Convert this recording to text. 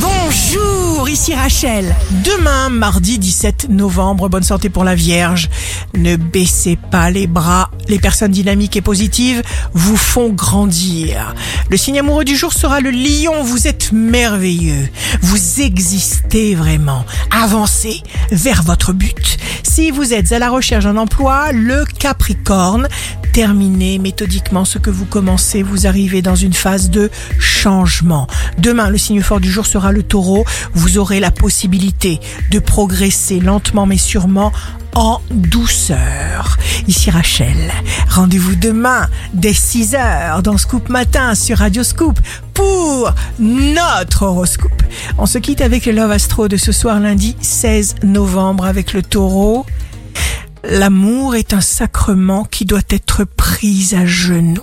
Bonjour, ici Rachel. Demain, mardi 17 novembre, bonne santé pour la Vierge. Ne baissez pas les bras. Les personnes dynamiques et positives vous font grandir. Le signe amoureux du jour sera le lion. Vous êtes merveilleux. Vous existez vraiment. Avancez vers votre but. Si vous êtes à la recherche d'un emploi, le Capricorne, terminez méthodiquement ce que vous commencez. Vous arrivez dans une phase de changement. Demain, le signe fort du jour sera le taureau. Vous aurez la possibilité de progresser lentement mais sûrement en douceur. Ici Rachel. Rendez-vous demain dès 6h dans Scoop Matin sur Radio Scoop pour notre horoscope. On se quitte avec le Love Astro de ce soir lundi 16 novembre avec le taureau. L'amour est un sacrement qui doit être pris à genoux.